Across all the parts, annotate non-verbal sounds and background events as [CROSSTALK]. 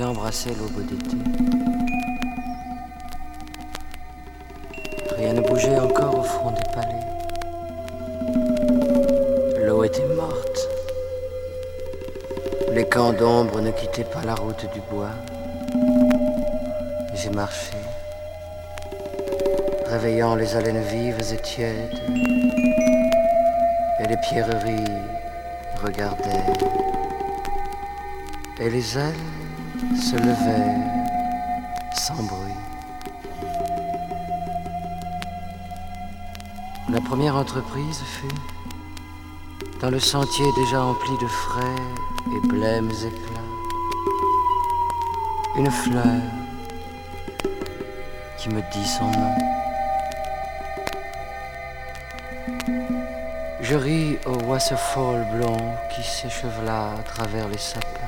j'ai embrassé l'aube d'été. Rien ne bougeait encore au fond des palais. L'eau était morte. Les camps d'ombre ne quittaient pas la route du bois. J'ai marché, réveillant les haleines vives et tièdes, et les pierreries regardaient, et les ailes se levèrent sans bruit. La première entreprise fut dans le sentier déjà empli de frais et blêmes éclats, une fleur qui me dit son nom. Je ris au waterfall blond qui s'échevela à travers les sapins.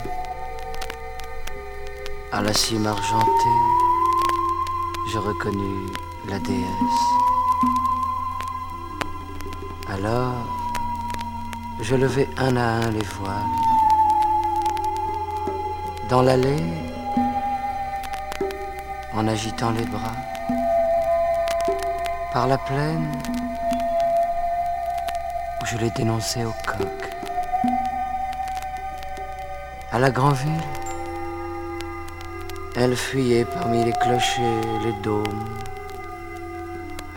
À la cime argentée, je reconnus la déesse. Alors, je levai un à un les voiles. Dans l'allée, en agitant les bras. Par la plaine, où je l'ai dénoncé au coq. À la grande ville, elle fuyait parmi les clochers, les dômes,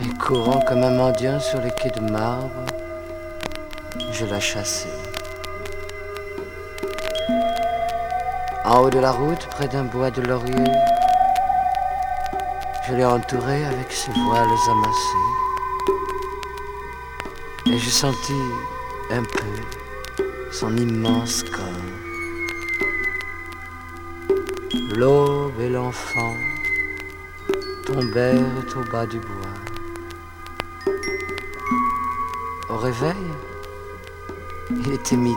et courant comme un mendiant sur les quais de marbre, je la chassais. En haut de la route, près d'un bois de laurier, je l'ai entourée avec ses voiles amassés. Et je sentis un peu son immense corps. Enfants tombèrent au bas du bois. Au réveil, il était midi.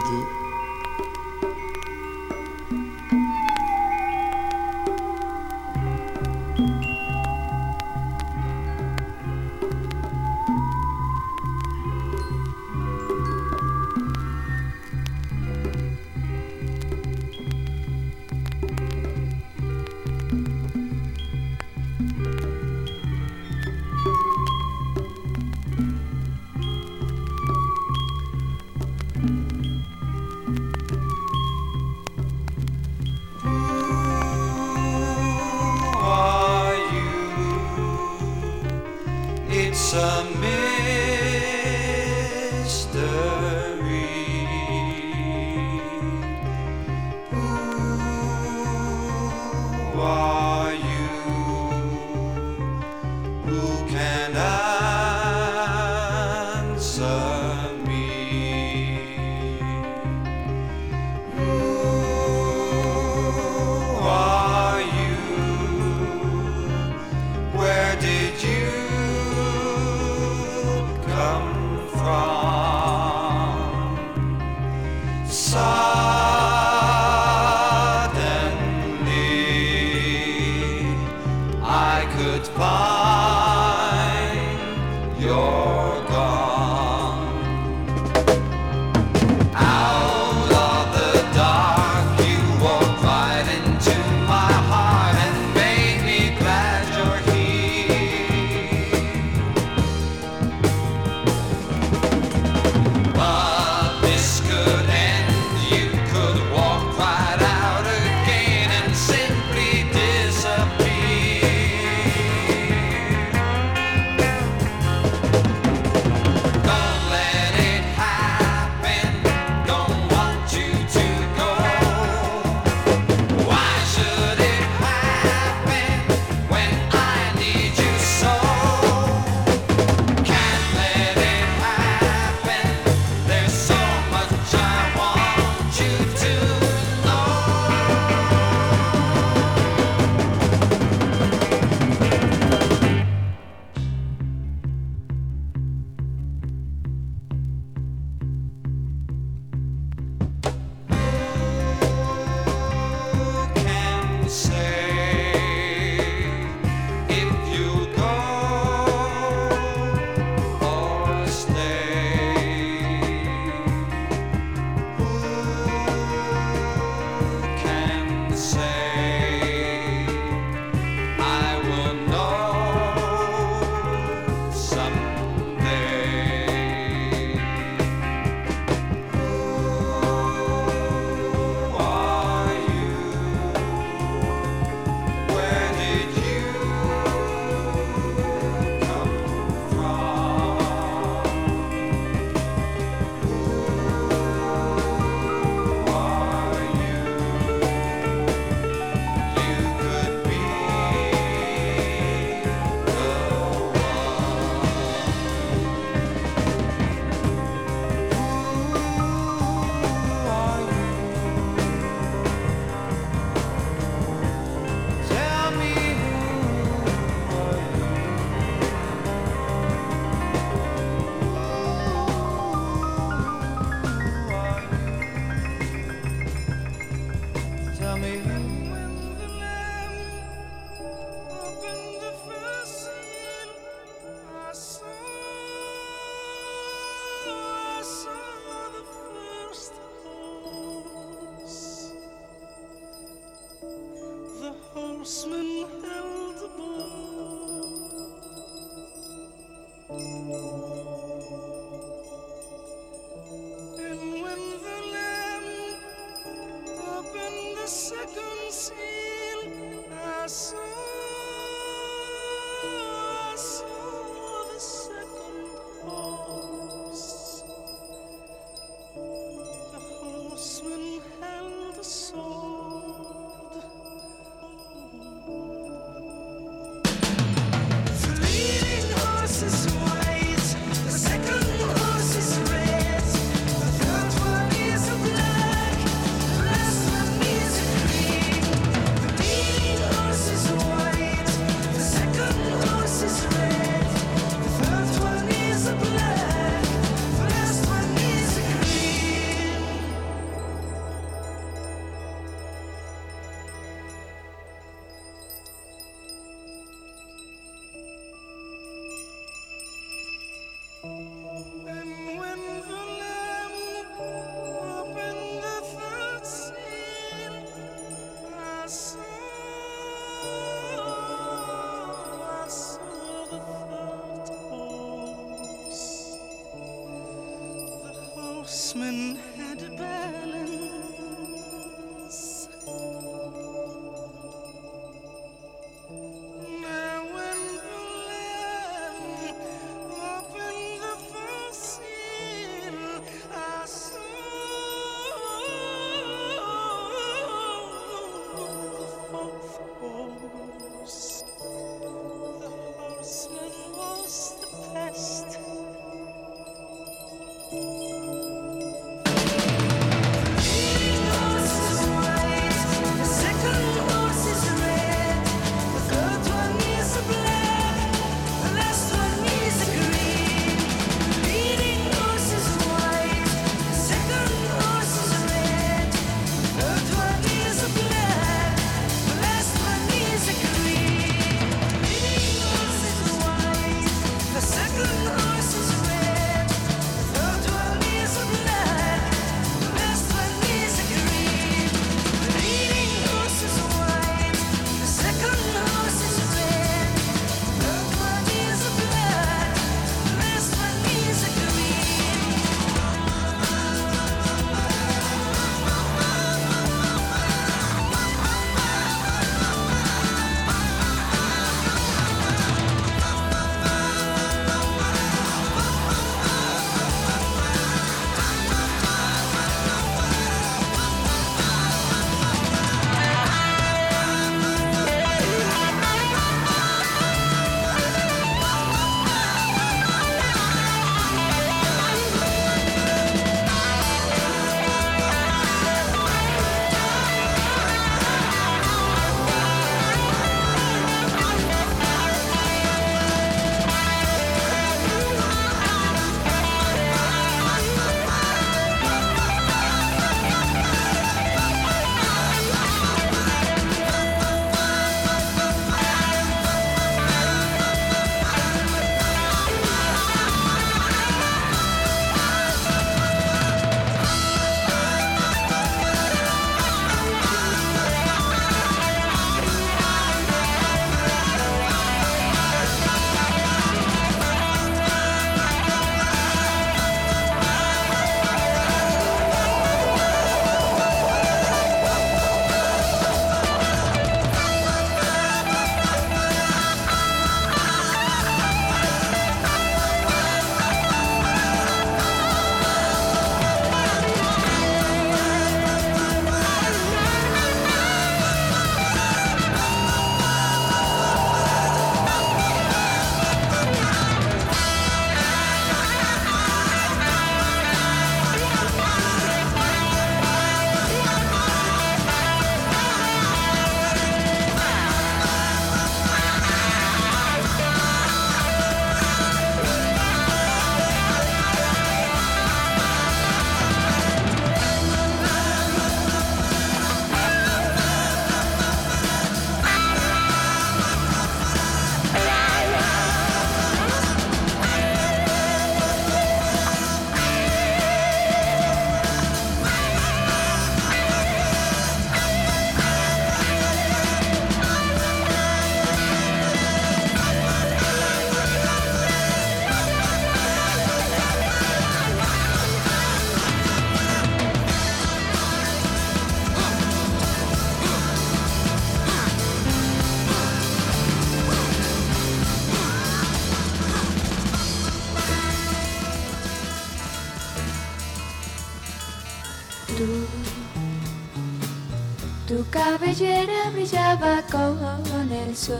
Tus,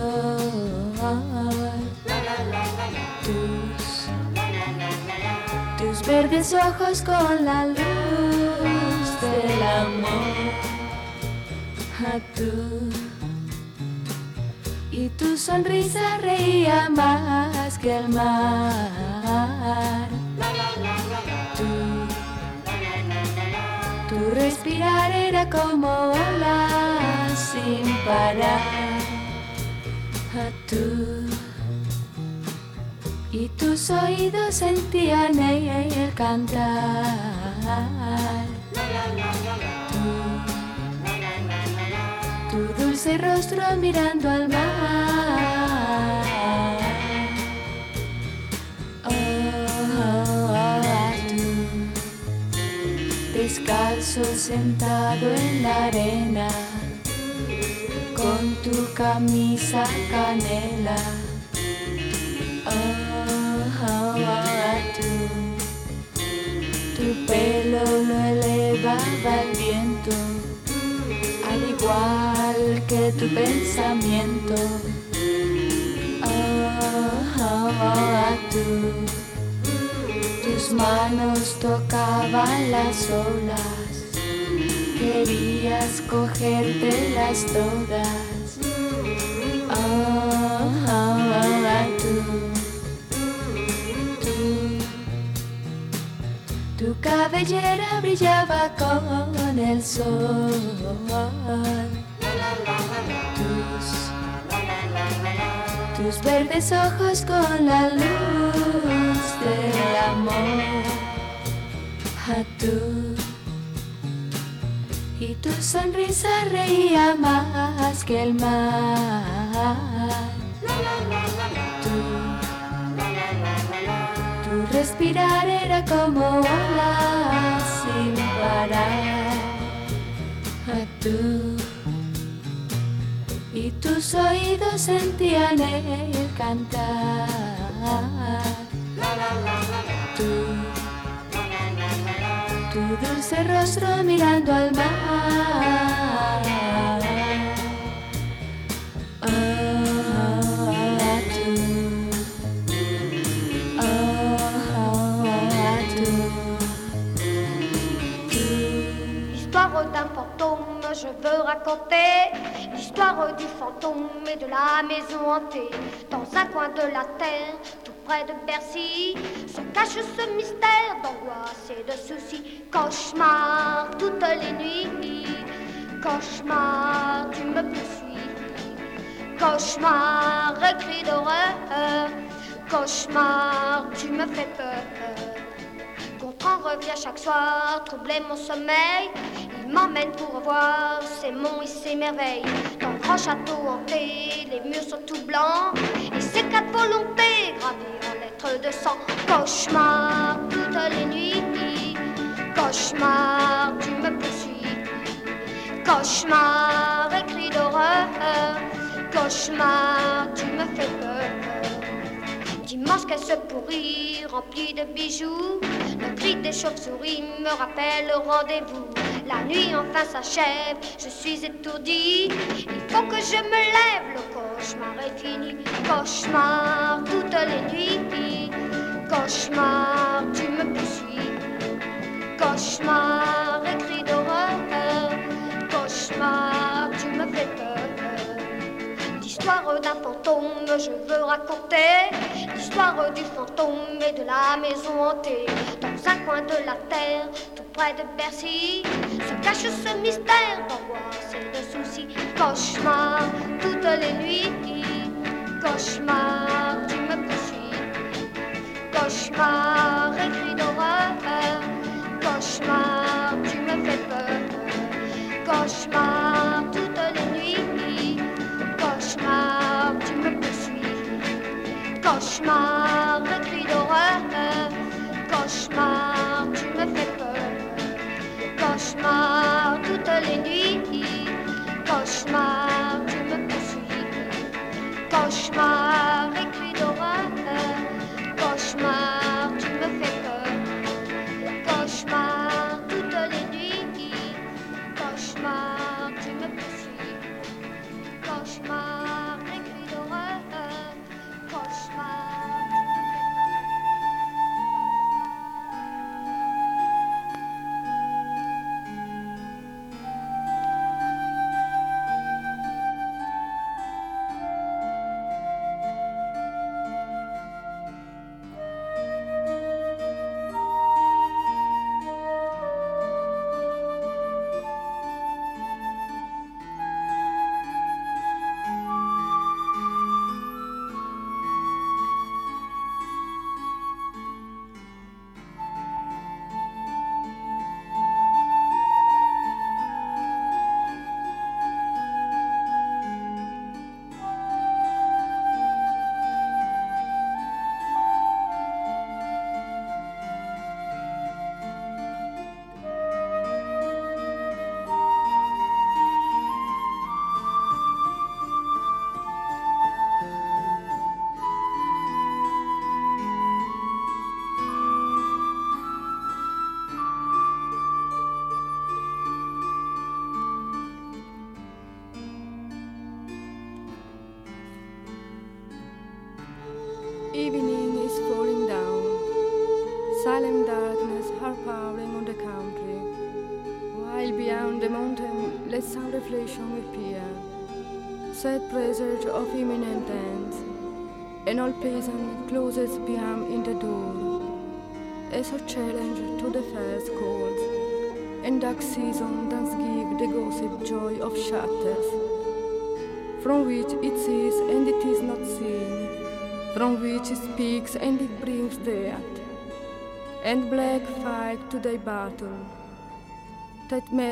tus verdes ojos con la luz del amor. A tú. Y tu sonrisa reía más que el mar. Tu respirar era como olas sin parar. Oídos sentían el cantar. Tú, tu dulce rostro mirando al mar. descalzo sentado en la arena, con tu camisa canela. Elevaba el viento, al igual que tu pensamiento. Tus manos tocaban las olas, querías cogértelas todas. Oh, tu cabellera brillaba con el sol. tus verdes ojos con la luz del amor. A tú y tu sonrisa reía más que el mar. Respirar era como olas sin parar. A tú y tus oídos sentían el cantar. Tú, tu dulce rostro mirando al mar. Je veux raconter l'histoire du fantôme et de la maison hantée. Dans un coin de la terre, tout près de Bercy, se cache ce mystère d'angoisse et de soucis. Cauchemar toutes les nuits, cauchemar, tu me poursuis. Cauchemar, écrit d'horreur, cauchemar, tu me fais peur. Gontran revient chaque soir, troubler mon sommeil m'emmène pour voir ses monts et ses merveilles. Dans le grand château hanté, les murs sont tout blancs et ses quatre volontés gravées en lettres de sang. Cauchemar toutes les nuits, cauchemar, tu me poursuis. Cauchemar, écrit d'horreur, cauchemar, tu me fais peur. Dimanche qu'elle se pourrit, remplie de bijoux, le cri des chauves-souris me rappelle le rendez-vous. La nuit enfin s'achève, je suis étourdie. Il faut que je me lève, le cauchemar est fini. Cauchemar toutes les nuits. Cauchemar, tu me poursuis. Cauchemar, écrit d'horreur. Cauchemar, L'histoire d'un fantôme, je veux raconter. L'histoire du fantôme et de la maison hantée. Dans un coin de la terre, près de Bercy se cache ce mystère d'angoisse et de soucis. Cauchemar toutes les nuits, cauchemar, tu me poursuis. Cauchemar, écrit d'horreur, cauchemar, tu me fais peur. Cauchemar Cauchemar,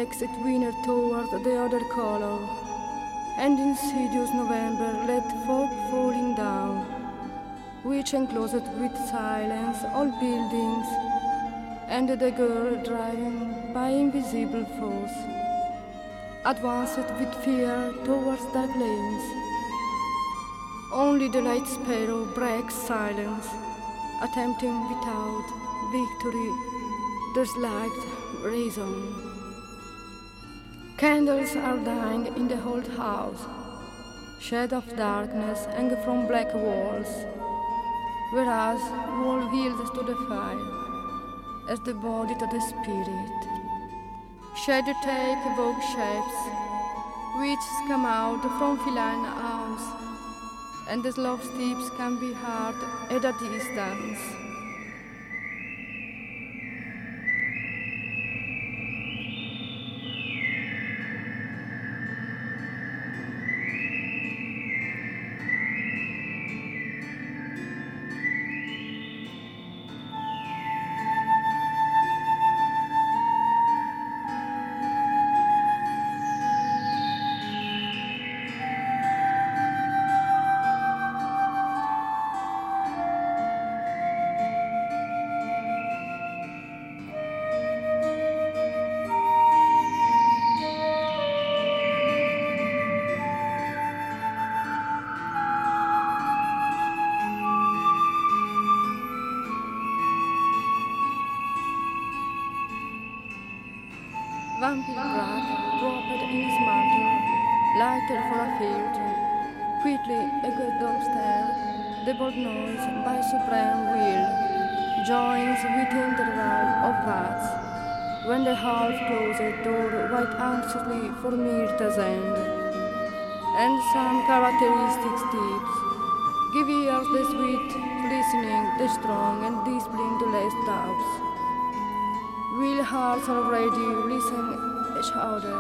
that makes it winner toward the other color and insidious November let fog falling down, which enclosed with silence all buildings, and the girl driving by invisible force, advanced with fear towards dark lanes. Only the light sparrow breaks silence, attempting without victory the slight reason. Candles are dying in the old house. Shed of darkness hang from black walls, whereas wall yields to the fire, as the body to the spirit. Shadow take vogue shapes, which come out from feline house, and the slow steps can be heard at a distance. formirtas end. And some characteristic tips. Give ears the sweet, listening, the strong, and discipline to less doubts. Will hearts already listen each other.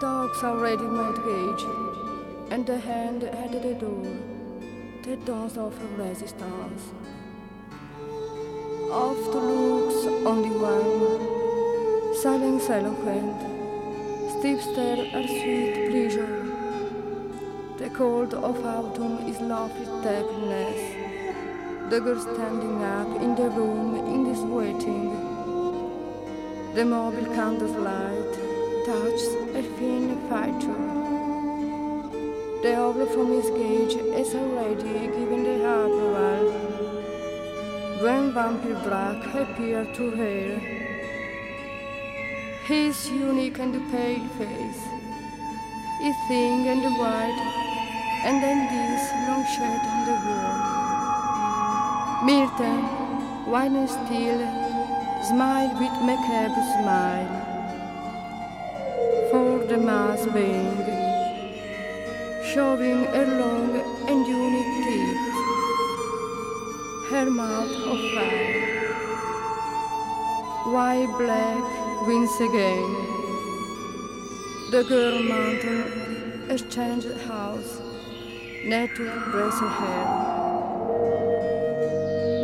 Dogs already mortgage. and the hand at the door, the dance of resistance. Oft looks only one, silence eloquent. Steep are sweet pleasure. The cold of autumn is lovely tenderness. The girl standing up in the room in this waiting. The mobile candle's light touches a thin feature. The oval from his gauge is already given the approval. When Vampire Black appeared to her, his unique and pale face, he thin and white, and then this long shirt on the wall. Milton, wine and still, smile with macabre smile. For the mass being, showing her long and unique teeth, her mouth of fire. White black wins again. The girl mountain has changed house, native her hair.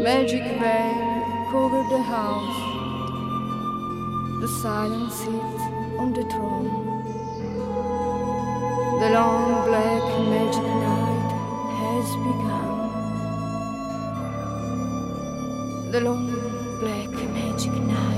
Magic veil covered the house. The silence sits on the throne. The long black magic night has begun. The long black magic night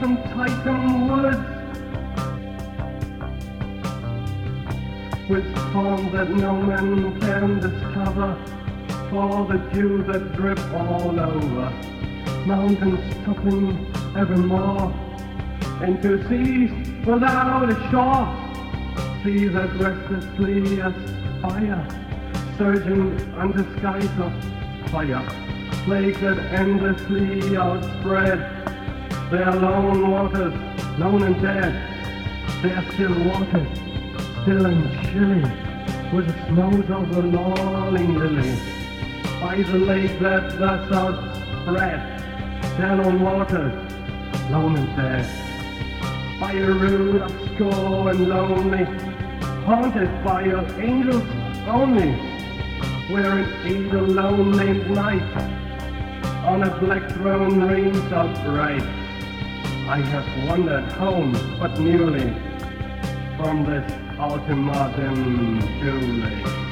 caves titan woods With forms that no man can discover For the dew that drip all over Mountains toppling evermore Into seas without a shore Seas that restlessly aspire surging under skies of fire, plagues that endlessly outspread. Their lone waters, lone and dead, They are still waters, still and chilly, with the snows of the lolling lily. By the lake that thus outspread, their lone waters, lone and dead. By a road obscure and lonely, haunted by your angels only where an angel alone named night on a black throne reigns upright. I have wandered home but newly from this ultimatum Julie.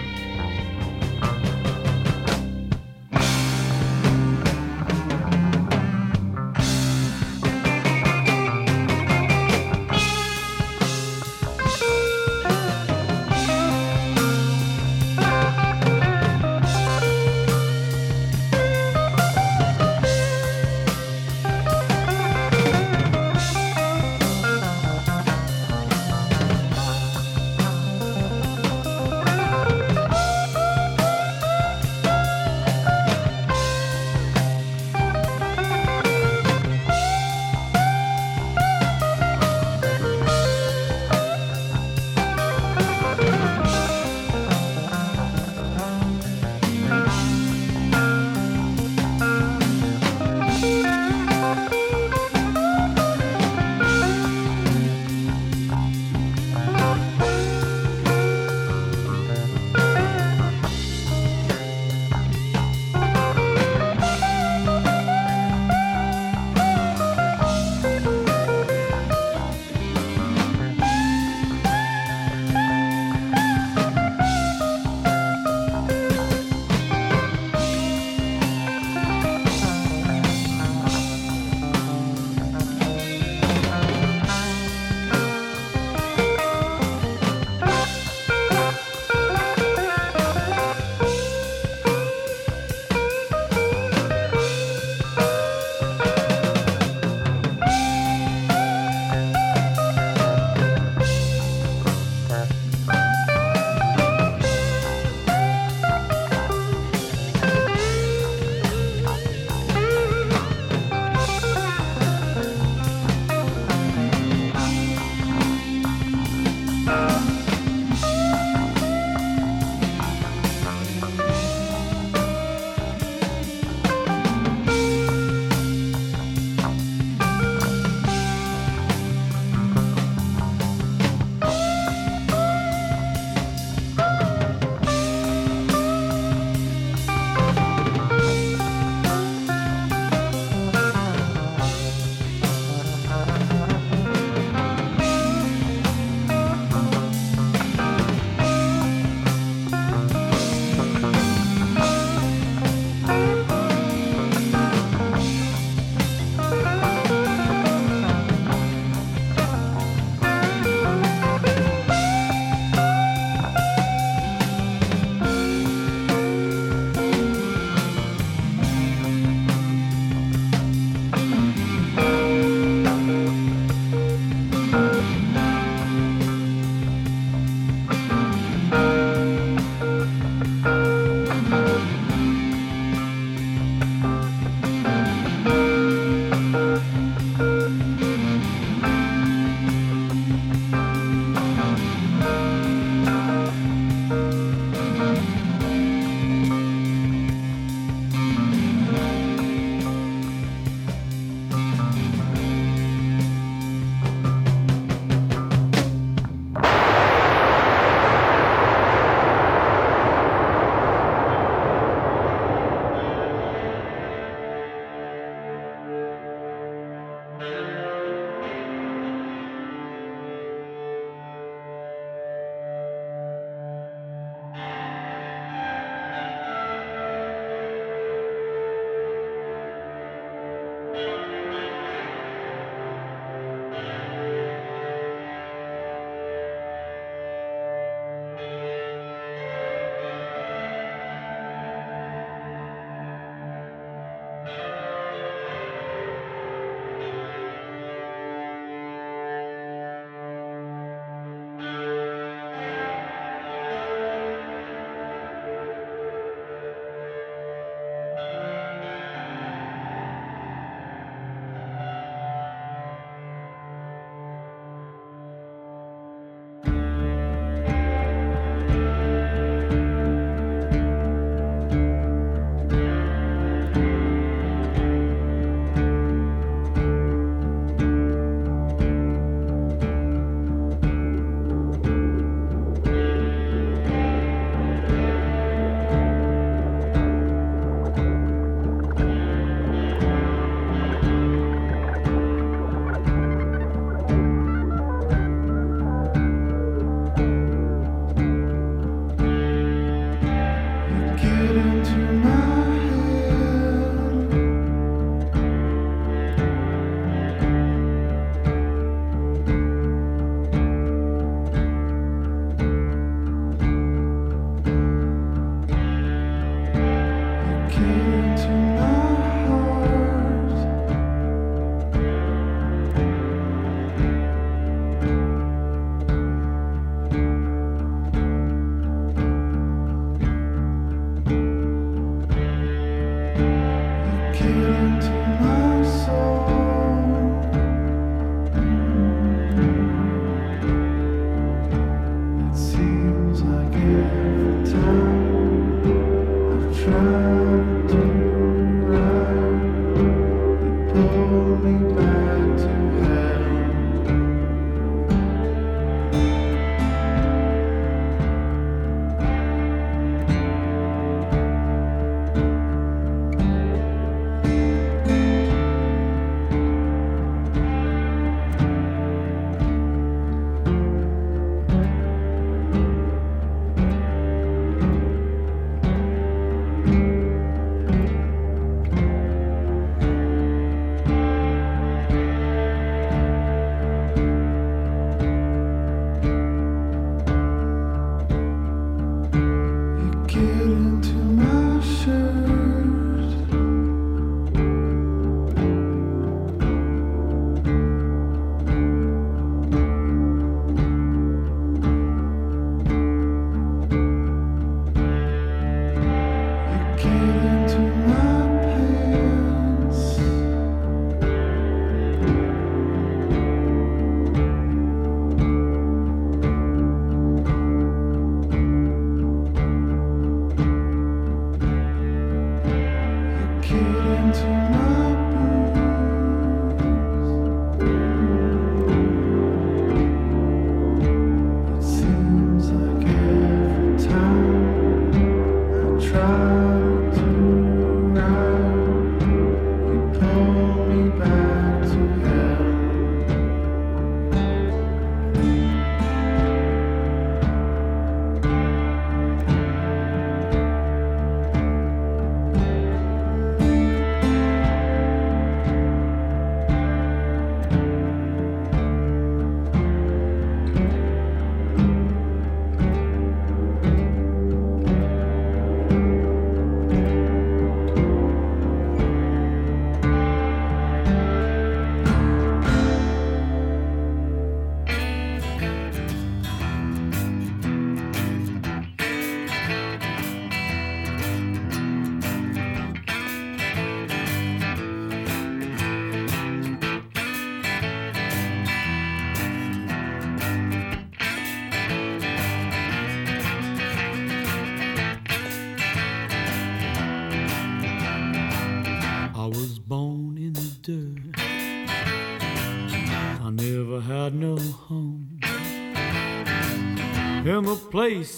time.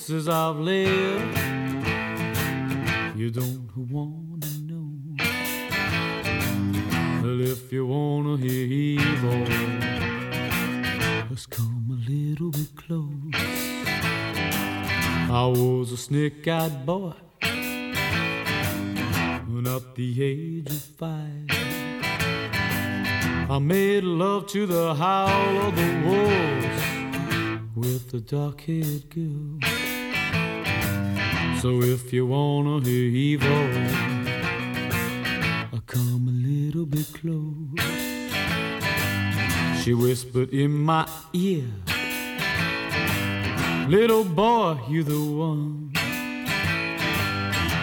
Places I've lived. You don't wanna know. Well, if you wanna hear evil, just come a little bit close. I was a snake-eyed boy when at the age of five. I made love to the howl of the wolves with the dark-haired girl. So if you wanna hear evil, I come a little bit close. She whispered in my ear, Little boy, you the one.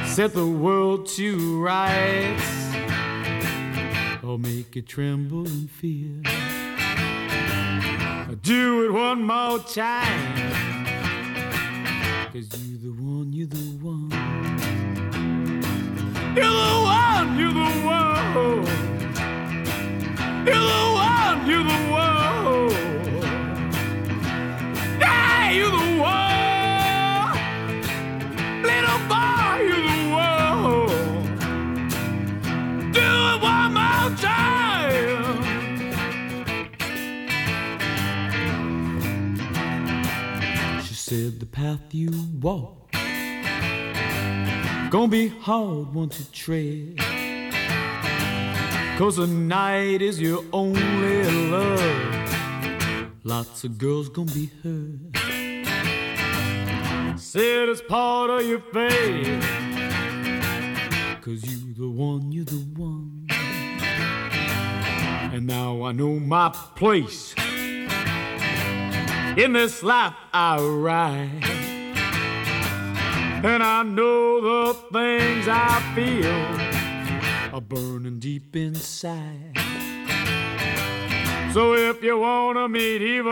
Set the world to rights, or make it tremble in fear. Do it one more time. Cause you the one, you the one. You're the one, you're the one. You're the one, you're the one. Yeah, you're the one. Little boy, you're the one. Do it one more time. She said the path you walk gonna be hard once you tread. Cause the night is your only love. Lots of girls gonna be hurt. Said it's part of your fate. Cause you the one, you're the one. And now I know my place. In this life I ride. And I know the things I feel are burning deep inside. So if you wanna meet evil,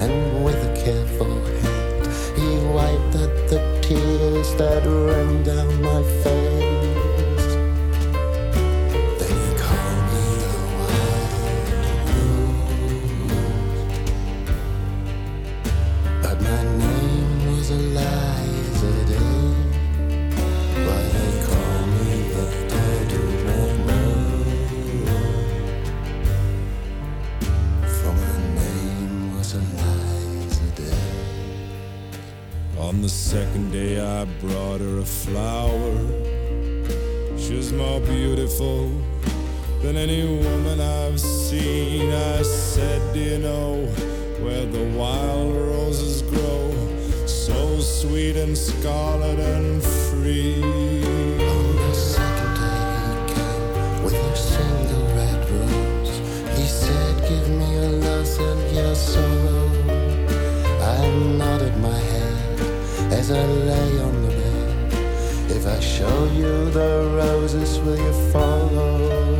and with a careful hand, he wiped at the tears that ran down my face. Beautiful than any woman I've seen. I said, Do you know where the wild roses grow? So sweet and scarlet and free. On the second day he came with a single red rose. He said, Give me your loss your sorrow. I nodded my head as I lay on I show you the roses, will you follow?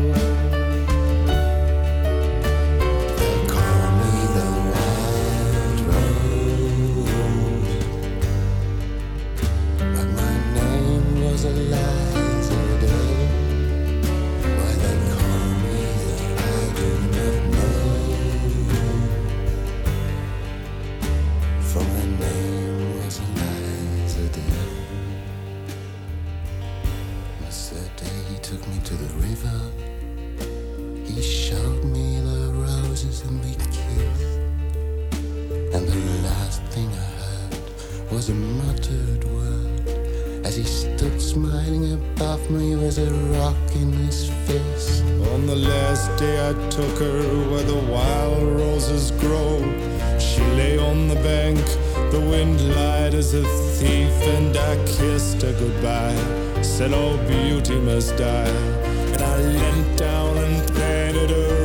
day I took her where the wild roses grow. She lay on the bank, the wind lied as a thief, and I kissed her goodbye. Said, Oh, beauty must die. And I leant down and planted her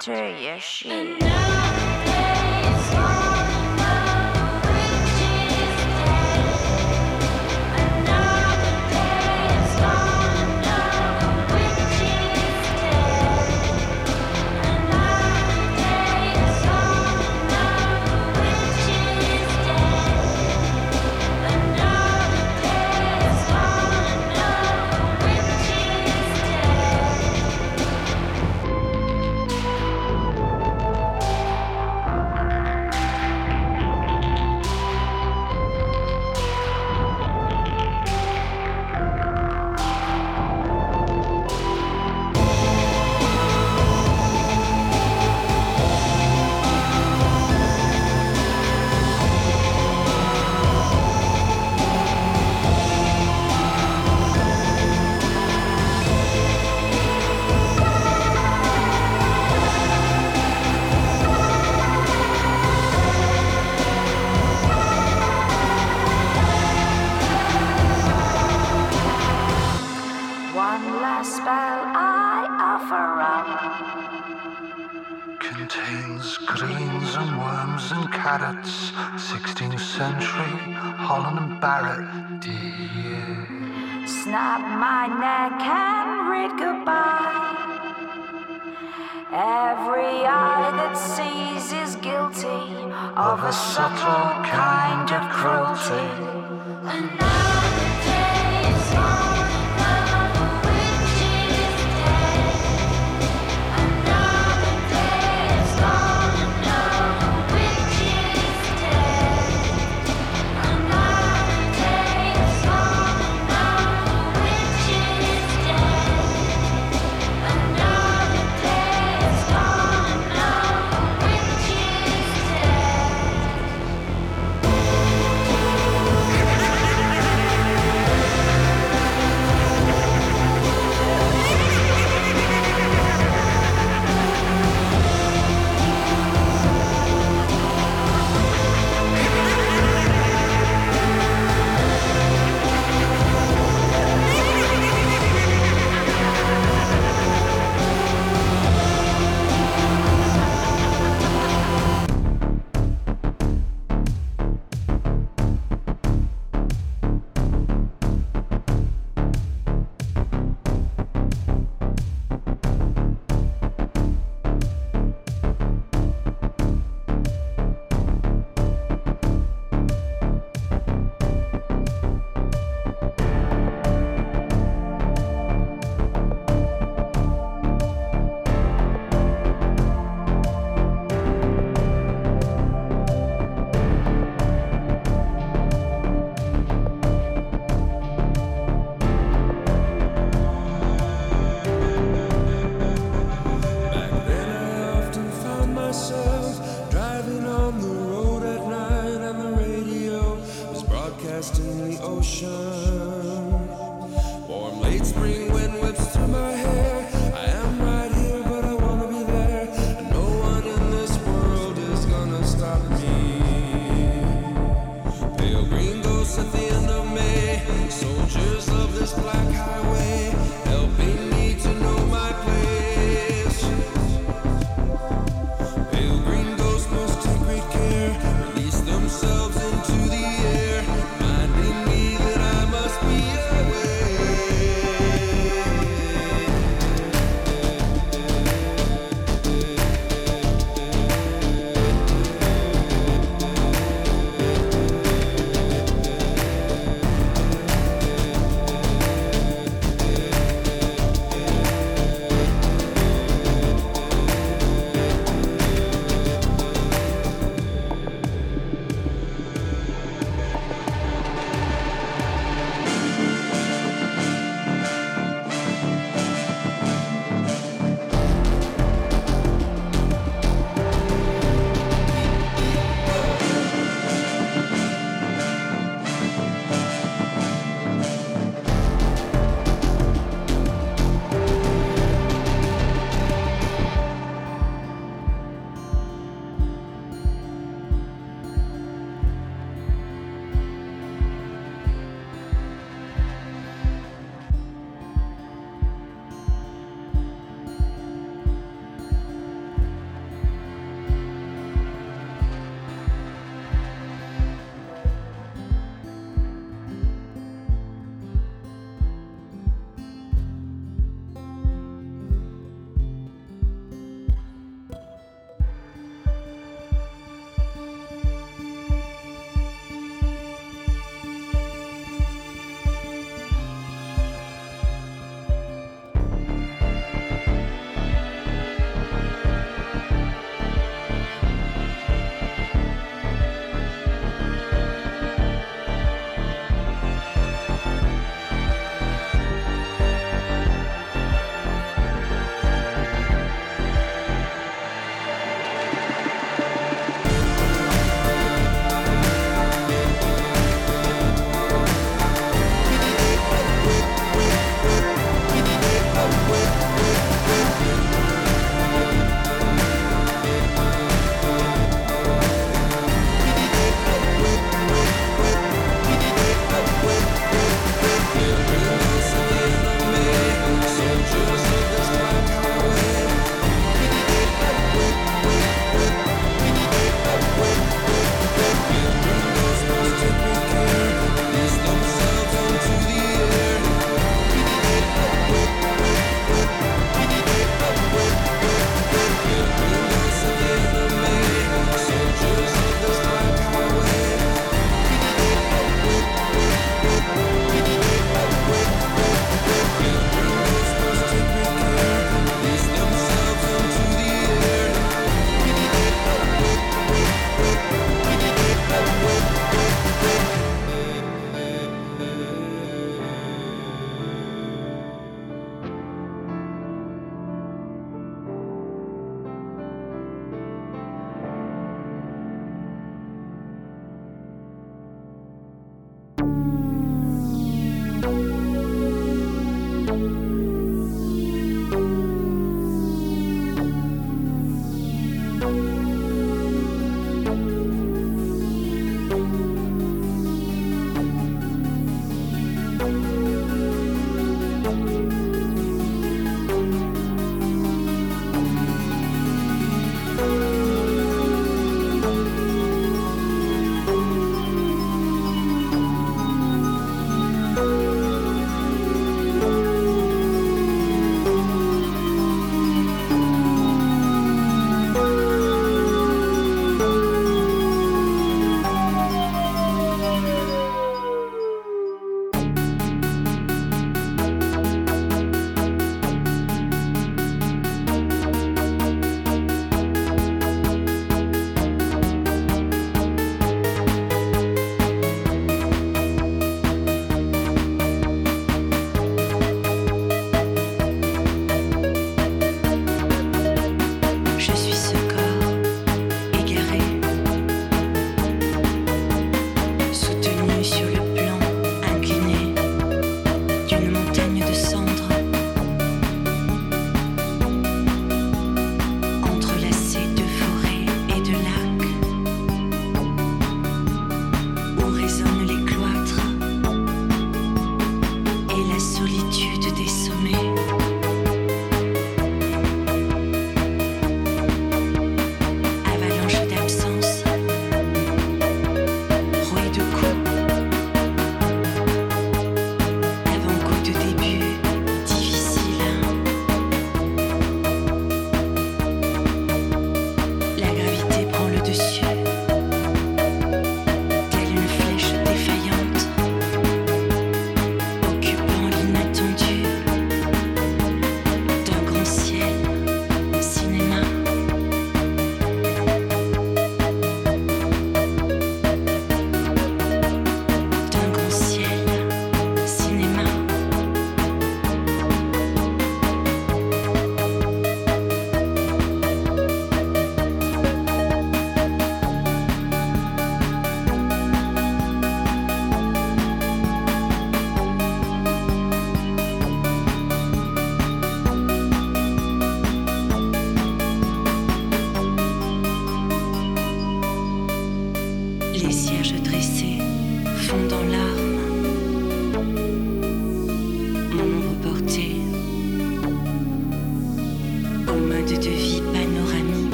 这也是 of a subtle kind of cruelty. spring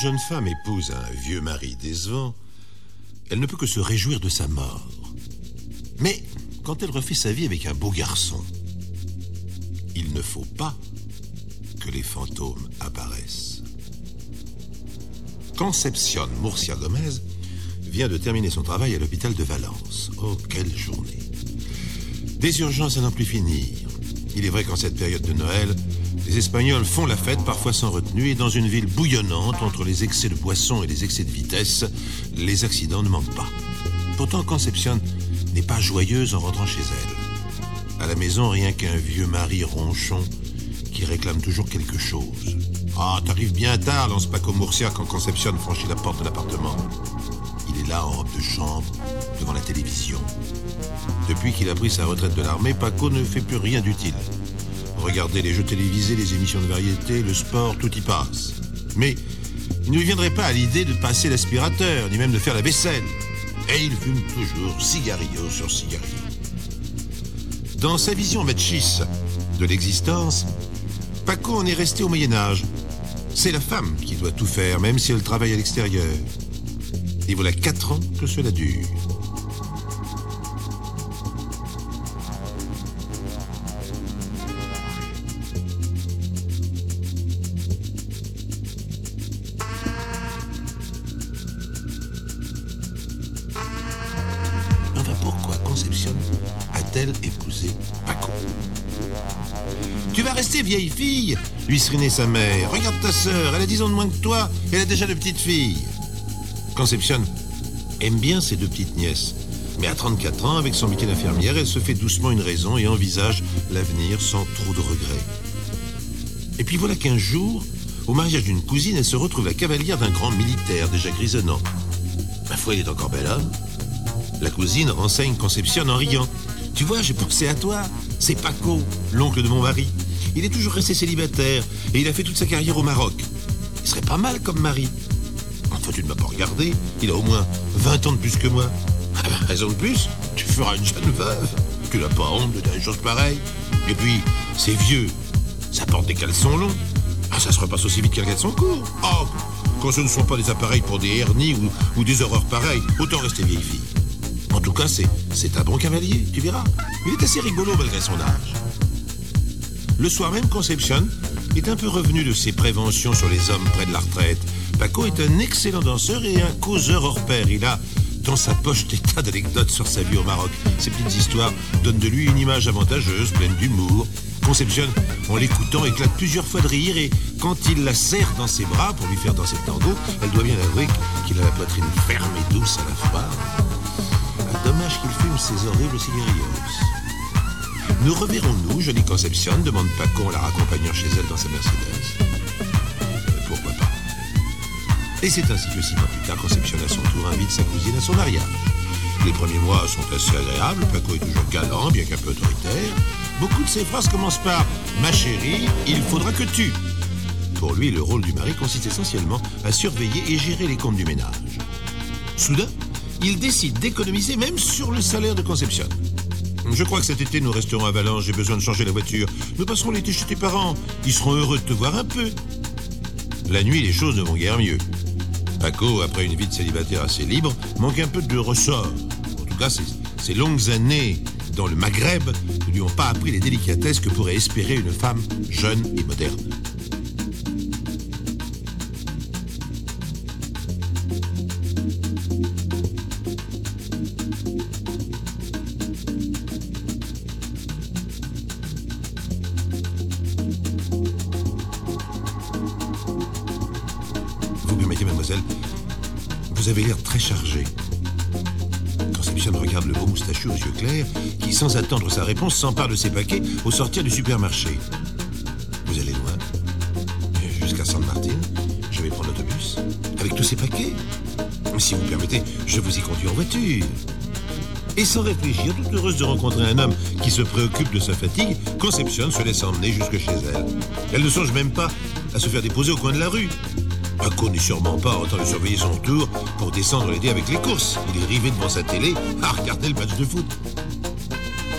jeune femme épouse un vieux mari décevant, elle ne peut que se réjouir de sa mort. Mais quand elle refait sa vie avec un beau garçon, il ne faut pas que les fantômes apparaissent. Concepcion Murcia Gomez vient de terminer son travail à l'hôpital de Valence. Oh, quelle journée Des urgences à n'en plus finir. Il est vrai qu'en cette période de Noël, les Espagnols font la fête parfois sans retenue et dans une ville bouillonnante entre les excès de boisson et les excès de vitesse, les accidents ne manquent pas. Pourtant, Concepcion n'est pas joyeuse en rentrant chez elle. À la maison, rien qu'un vieux mari ronchon qui réclame toujours quelque chose. Ah, t'arrives bien tard, lance Paco Murcia quand Concepcion franchit la porte de l'appartement. Il est là en robe de chambre, devant la télévision. Depuis qu'il a pris sa retraite de l'armée, Paco ne fait plus rien d'utile. Regardez les jeux télévisés, les émissions de variété, le sport, tout y passe. Mais il ne lui viendrait pas à l'idée de passer l'aspirateur, ni même de faire la vaisselle. Et il fume toujours cigarillo sur cigarillo. Dans sa vision machiste de l'existence, Paco en est resté au Moyen Âge. C'est la femme qui doit tout faire, même si elle travaille à l'extérieur. Et voilà quatre ans que cela dure. Lui serinait sa mère. Regarde ta sœur, elle a 10 ans de moins que toi, elle a déjà de petites filles. Concepcion aime bien ses deux petites nièces. Mais à 34 ans, avec son métier d'infirmière, elle se fait doucement une raison et envisage l'avenir sans trop de regrets. Et puis voilà qu'un jour, au mariage d'une cousine, elle se retrouve la cavalière d'un grand militaire déjà grisonnant. Ma foi, il est encore bel homme. La cousine renseigne Concepcion en riant. Tu vois, j'ai pensé à toi. C'est Paco, l'oncle de mon mari. Il est toujours resté célibataire et il a fait toute sa carrière au Maroc. Il serait pas mal comme mari. Enfin, tu ne m'as pas regardé. Il a au moins 20 ans de plus que moi. Ah ben, raison de plus, tu feras une jeune veuve. Tu n'as pas honte de dire une chose pareille. Et puis, c'est vieux. Ça porte des caleçons longs. Ah, ça se repasse aussi vite qu'un caleçon court. Oh, quand ce ne sont pas des appareils pour des hernies ou, des horreurs pareilles, autant rester vieille fille. En tout cas, c'est un bon cavalier, tu verras. Il est assez rigolo malgré son âge. Le soir même, Concepcion est un peu revenu de ses préventions sur les hommes près de la retraite. Paco est un excellent danseur et un causeur hors pair. Il a dans sa poche des tas d'anecdotes sur sa vie au Maroc. Ces petites histoires donnent de lui une image avantageuse, pleine d'humour. Concepcion, en l'écoutant, éclate plusieurs fois de rire et quand il la serre dans ses bras pour lui faire danser le tango, elle doit bien avouer qu'il a la poitrine ferme et douce à la fois. Dommage qu'il fume ces horribles cigarillos. Nous reverrons-nous, jolie Concepcion demande Paco en la raccompagnant chez elle dans sa Mercedes. Pourquoi pas Et c'est ainsi que six mois plus tard, Concepcion à son tour invite sa cousine à son mariage. Les premiers mois sont assez agréables, Paco est toujours galant, bien qu'un peu autoritaire. Beaucoup de ses phrases commencent par « Ma chérie, il faudra que tu ». Pour lui, le rôle du mari consiste essentiellement à surveiller et gérer les comptes du ménage. Soudain, il décide d'économiser même sur le salaire de Conception. Je crois que cet été, nous resterons à Valence. J'ai besoin de changer la voiture. Nous passerons l'été chez tes parents. Ils seront heureux de te voir un peu. La nuit, les choses ne vont guère mieux. Paco, après une vie de célibataire assez libre, manque un peu de ressort. En tout cas, ces, ces longues années dans le Maghreb ne lui ont pas appris les délicatesses que pourrait espérer une femme jeune et moderne. Chargé. Regarde le beau moustachu aux yeux clairs, qui, sans attendre sa réponse, s'empare de ses paquets au sortir du supermarché. Vous allez loin Jusqu'à San Martin Je vais prendre l'autobus Avec tous ces paquets Si vous permettez, je vous y conduis en voiture. Et sans réfléchir, toute heureuse de rencontrer un homme qui se préoccupe de sa fatigue, Conception se laisse emmener jusque chez elle. Elle ne songe même pas à se faire déposer au coin de la rue. Paco n'est sûrement pas en train de surveiller son tour pour descendre l'aider avec les courses. Il est rivé devant sa télé à regarder le match de foot.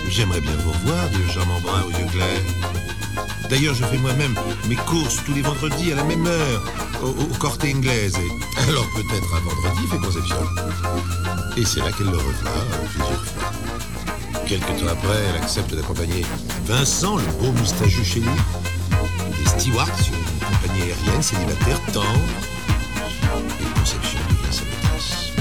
J'aimerais bien vous revoir, dit le charmant aux yeux clairs. D'ailleurs, je fais moi-même mes courses tous les vendredis à la même heure, au, au Corte Inglaise. Et Alors peut-être un vendredi, fait Conception. Et c'est là qu'elle le revoit plusieurs fois. Quelque temps après, elle accepte d'accompagner Vincent, le beau moustachu chez lui, des stewards sur compagnie aérienne célibataire tendre. Et Conception devient sa maîtresse.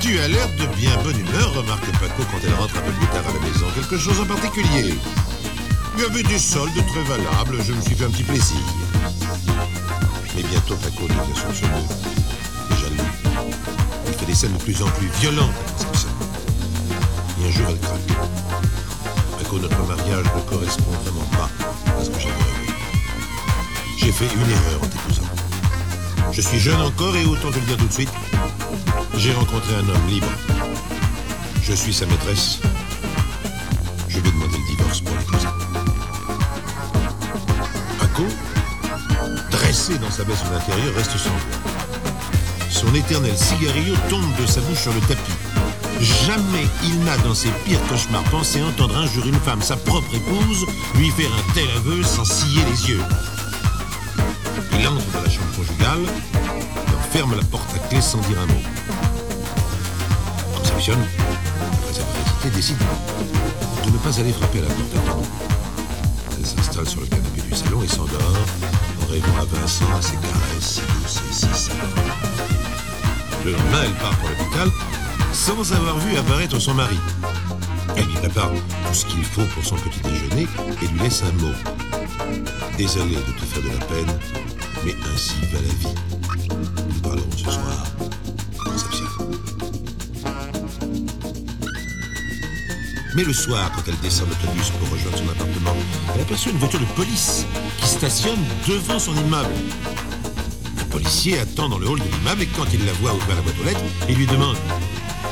Tu as l'air de bien bonne humeur, remarque Paco quand elle rentre un peu plus tard à la maison. Quelque chose en particulier Il y avait des soldes très valables, je me suis fait un petit plaisir. Mais bientôt Paco devient soupçonneux et jaloux. Il fait des scènes de plus en plus violentes à Conception. Et un jour, elle craque. Paco, notre mariage ne correspond vraiment pas à ce que j'avais. J'ai fait une erreur en t'épousant. Je suis jeune encore et autant te le dire tout de suite, j'ai rencontré un homme libre. Je suis sa maîtresse. Je vais demander le divorce pour l'épouser. Paco, dressé dans sa baisse de l'intérieur, reste sans voix. Son éternel cigarillo tombe de sa bouche sur le tapis. Jamais il n'a dans ses pires cauchemars pensé entendre un jour une femme, sa propre épouse, lui faire un tel aveu sans scier les yeux. Il entre dans la chambre conjugale et en ferme la porte à clé sans dire un mot. Conception, après avoir hésité, décide de ne pas aller frapper à la porte à temps. Elle s'installe sur le canapé du salon et s'endort en rêvant à Vincent, à ses caresses si douces si. Le lendemain, elle part pour l'hôpital sans avoir vu apparaître son mari. Elle lui prépare tout ce qu'il faut pour son petit déjeuner et lui laisse un mot. Désolé de te faire de la peine, mais ainsi va la vie. Nous parlerons ce soir. Conception. Mais le soir, quand elle descend l'autobus pour rejoindre son appartement, elle aperçoit une voiture de police qui stationne devant son immeuble. Un policier attend dans le hall de l'immeuble et quand il la voit ouvrir la boîte aux lettres, il lui demande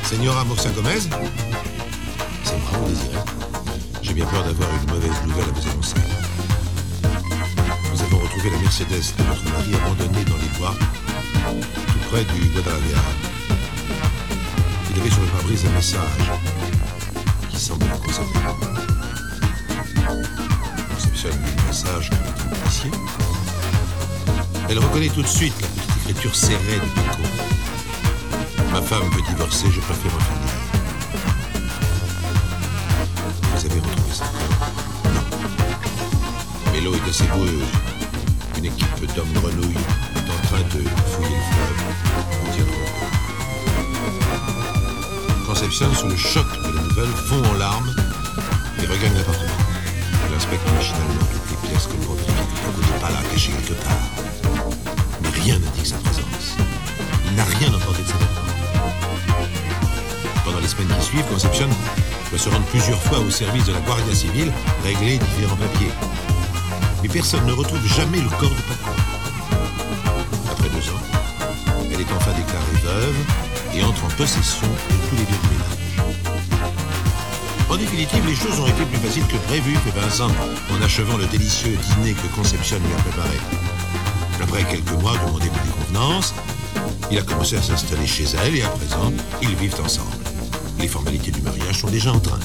Señora Murcia Gomez? C'est mon désiré. J'ai bien peur d'avoir une mauvaise nouvelle à vous annoncer. Retrouvé la Mercedes de votre mari abandonnée dans les bois, tout près du Guadalajara. Il avait sur le pare-brise un message qui semble le concerner. Conception le message un policier. Elle reconnaît tout de suite la petite écriture serrée de Pico. Ma femme veut divorcer, je préfère en. Vous avez retrouvé corps Non. L'eau est assez boueuse. D'hommes grenouilles en train de fouiller le fleuve. Conception, sous le choc de la nouvelle, fond en larmes et regagne l'appartement. Elle inspecte machinalement toutes les pièces comme pour vérifier que n'est pas là, caché quelque part. Mais rien n'indique sa présence. Il n'a rien entendu de sa part. Pendant les semaines qui suivent, Conception doit se rendre plusieurs fois au service de la Guardia Civile, régler différents papiers. Mais personne ne retrouve jamais le corps de et entre en possession de tous les biens du ménage. En définitive, les choses ont été plus faciles que prévu, fait Vincent, en achevant le délicieux dîner que Conception lui a préparé. Après quelques mois de des déconvenances, Il a commencé à s'installer chez elle et à présent, ils vivent ensemble. Les formalités du mariage sont déjà en train.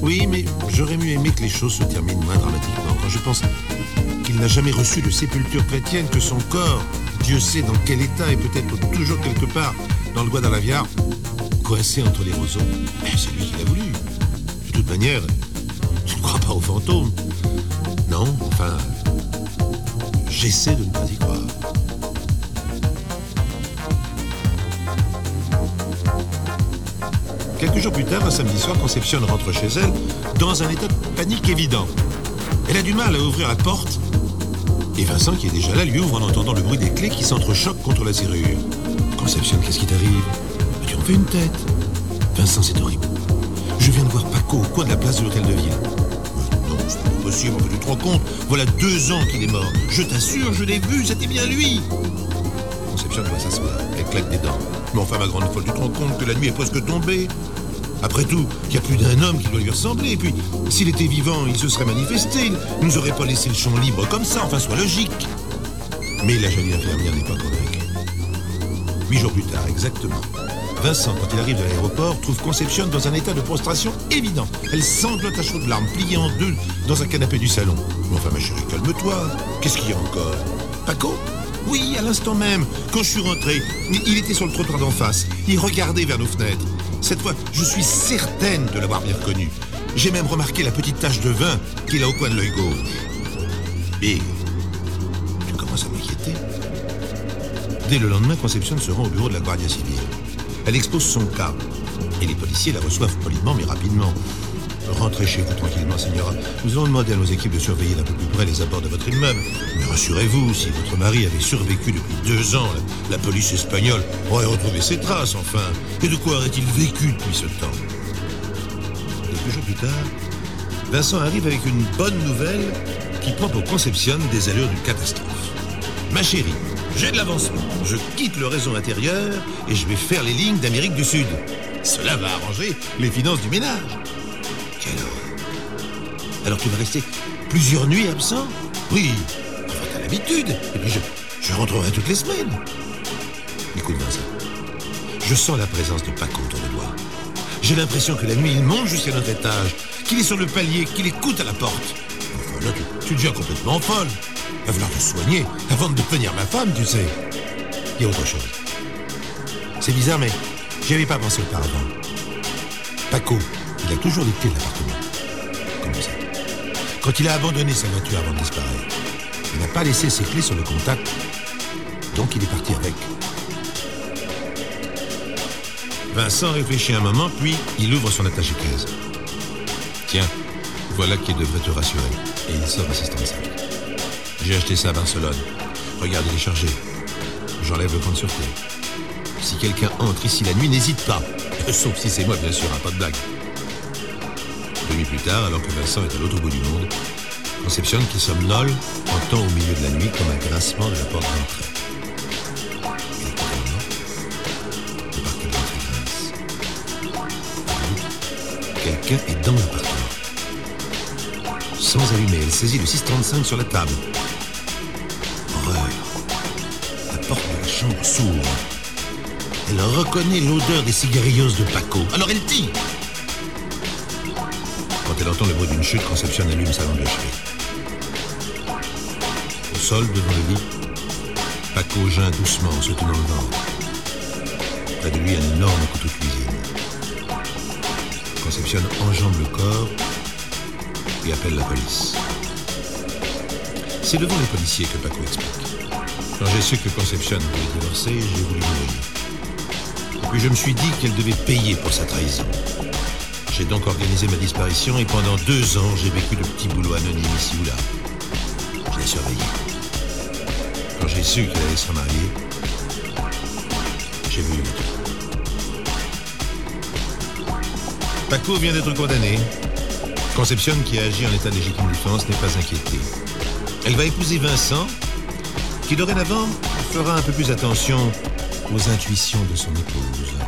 Oui, mais j'aurais mieux aimé que les choses se terminent moins dramatiquement quand je pense qu'il n'a jamais reçu de sépulture chrétienne, que son corps, Dieu sait dans quel état, et peut-être toujours quelque part dans le Guadalaviar, coincé entre les roseaux. Mais c'est lui qui l'a voulu. De toute manière, tu ne crois pas aux fantômes Non, enfin, j'essaie de ne pas y croire. Quelques jours plus tard, un samedi soir, Conception rentre chez elle dans un état de panique évident. Elle a du mal à ouvrir la porte et Vincent, qui est déjà là, lui ouvre en entendant le bruit des clés qui s'entrechoquent contre la serrure. Conception, qu'est-ce qui t'arrive? Tu en fais une tête. Vincent, c'est horrible. Je viens de voir Paco au coin de la place de l'hôtel de ville. Euh, Non, c'est pas possible, tu te rends compte Voilà deux ans qu'il est mort. Je t'assure, je l'ai vu, c'était bien lui. Conception doit s'asseoir. Elle claque des dents. Mais enfin, ma grande folle, tu te rends compte que la nuit est presque tombée? Après tout, il y a plus d'un homme qui doit lui ressembler. Et puis, s'il était vivant, il se serait manifesté. Il nous aurait pas laissé le champ libre comme ça, enfin, soit logique. Mais la jolie infirmière n'est pas convaincue. Huit jours plus tard, exactement. Vincent, quand il arrive à l'aéroport, trouve Conception dans un état de prostration évident. Elle sanglote à chaudes larmes, pliée en deux dans un canapé du salon. Mais enfin, ma chérie, calme-toi. Qu'est-ce qu'il y a encore? Paco? Oui, à l'instant même, quand je suis rentré, il était sur le trottoir d'en face. Il regardait vers nos fenêtres. Cette fois, je suis certaine de l'avoir bien reconnu. J'ai même remarqué la petite tache de vin qu'il a au coin de l'œil gauche. Et tu commences à m'inquiéter. Dès le lendemain, Conception se rend au bureau de la Guardia Civile. Elle expose son cas. Et les policiers la reçoivent poliment mais rapidement. Rentrez chez vous tranquillement, Señora. Nous allons demander à nos équipes de surveiller d'un peu plus près les abords de votre immeuble. Mais rassurez-vous, si votre mari avait survécu depuis deux ans, la, la police espagnole aurait retrouvé ses traces, enfin. Et de quoi aurait-il vécu depuis ce temps? Quelques jours plus tard, Vincent arrive avec une bonne nouvelle qui prend pour Conception des allures d'une catastrophe. Ma chérie, j'ai de l'avancement. Je quitte le réseau intérieur et je vais faire les lignes d'Amérique du Sud. Cela va arranger les finances du ménage. Alors tu vas rester plusieurs nuits absent Oui, enfin, t'as l'habitude. Et puis je, rentrerai toutes les semaines. Écoute, Vincent, je sens la présence de Paco autour de moi. J'ai l'impression que la nuit, il monte jusqu'à notre étage, qu'il est sur le palier, qu'il écoute à la porte. Enfin, là, tu, deviens complètement folle. Va falloir te soigner avant de devenir ma femme, tu sais. Il y a autre chose. C'est bizarre, mais j'y avais pas pensé auparavant. Paco, il a toujours de l'appartement. Quand il a abandonné sa voiture avant de disparaître, il n'a pas laissé ses clés sur le contact. Donc il est parti avec. Vincent réfléchit un moment, puis il ouvre son attaché-caisse. Tiens, voilà qui devrait te rassurer. Et il sort assistant sac. J'ai acheté ça à Barcelone. Regarde, il est. J'enlève le compte sur clé. Si quelqu'un entre ici la nuit, n'hésite pas. [LAUGHS] Sauf si c'est moi, bien sûr, hein, pas de blague. Plus tard, alors que Vincent est à l'autre bout du monde, Conception, qui somnole, entend au milieu de la nuit comme un grincement de la porte d'entrée. Quelqu'un est dans l'appartement. Sans allumer, elle saisit le 635 sur la table. Horreur. La porte de la chambre s'ouvre. Elle reconnaît l'odeur des cigarillos de Paco. Alors elle tire. Elle entend le bruit d'une chute, Conception allume sa lampe de. Au sol, devant le lit, Paco geint doucement en se tenant le ventre. Près de lui, un énorme couteau de cuisine. Conception enjambe le corps et appelle la police. C'est devant les policiers que Paco explique. Quand j'ai su que Conception voulait divorcer, j'ai voulu mourir. Et puis je me suis dit qu'elle devait payer pour sa trahison. J'ai donc organisé ma disparition et pendant deux ans, j'ai vécu de petits boulots anonymes ici ou là. Je l'ai surveillée. Quand j'ai su qu'elle allait se remarier, j'ai voulu. Paco vient d'être condamné. Conception, qui a agi en état de légitime défense, n'est pas inquiétée. Elle va épouser Vincent, qui dorénavant fera un peu plus attention aux intuitions de son épouse.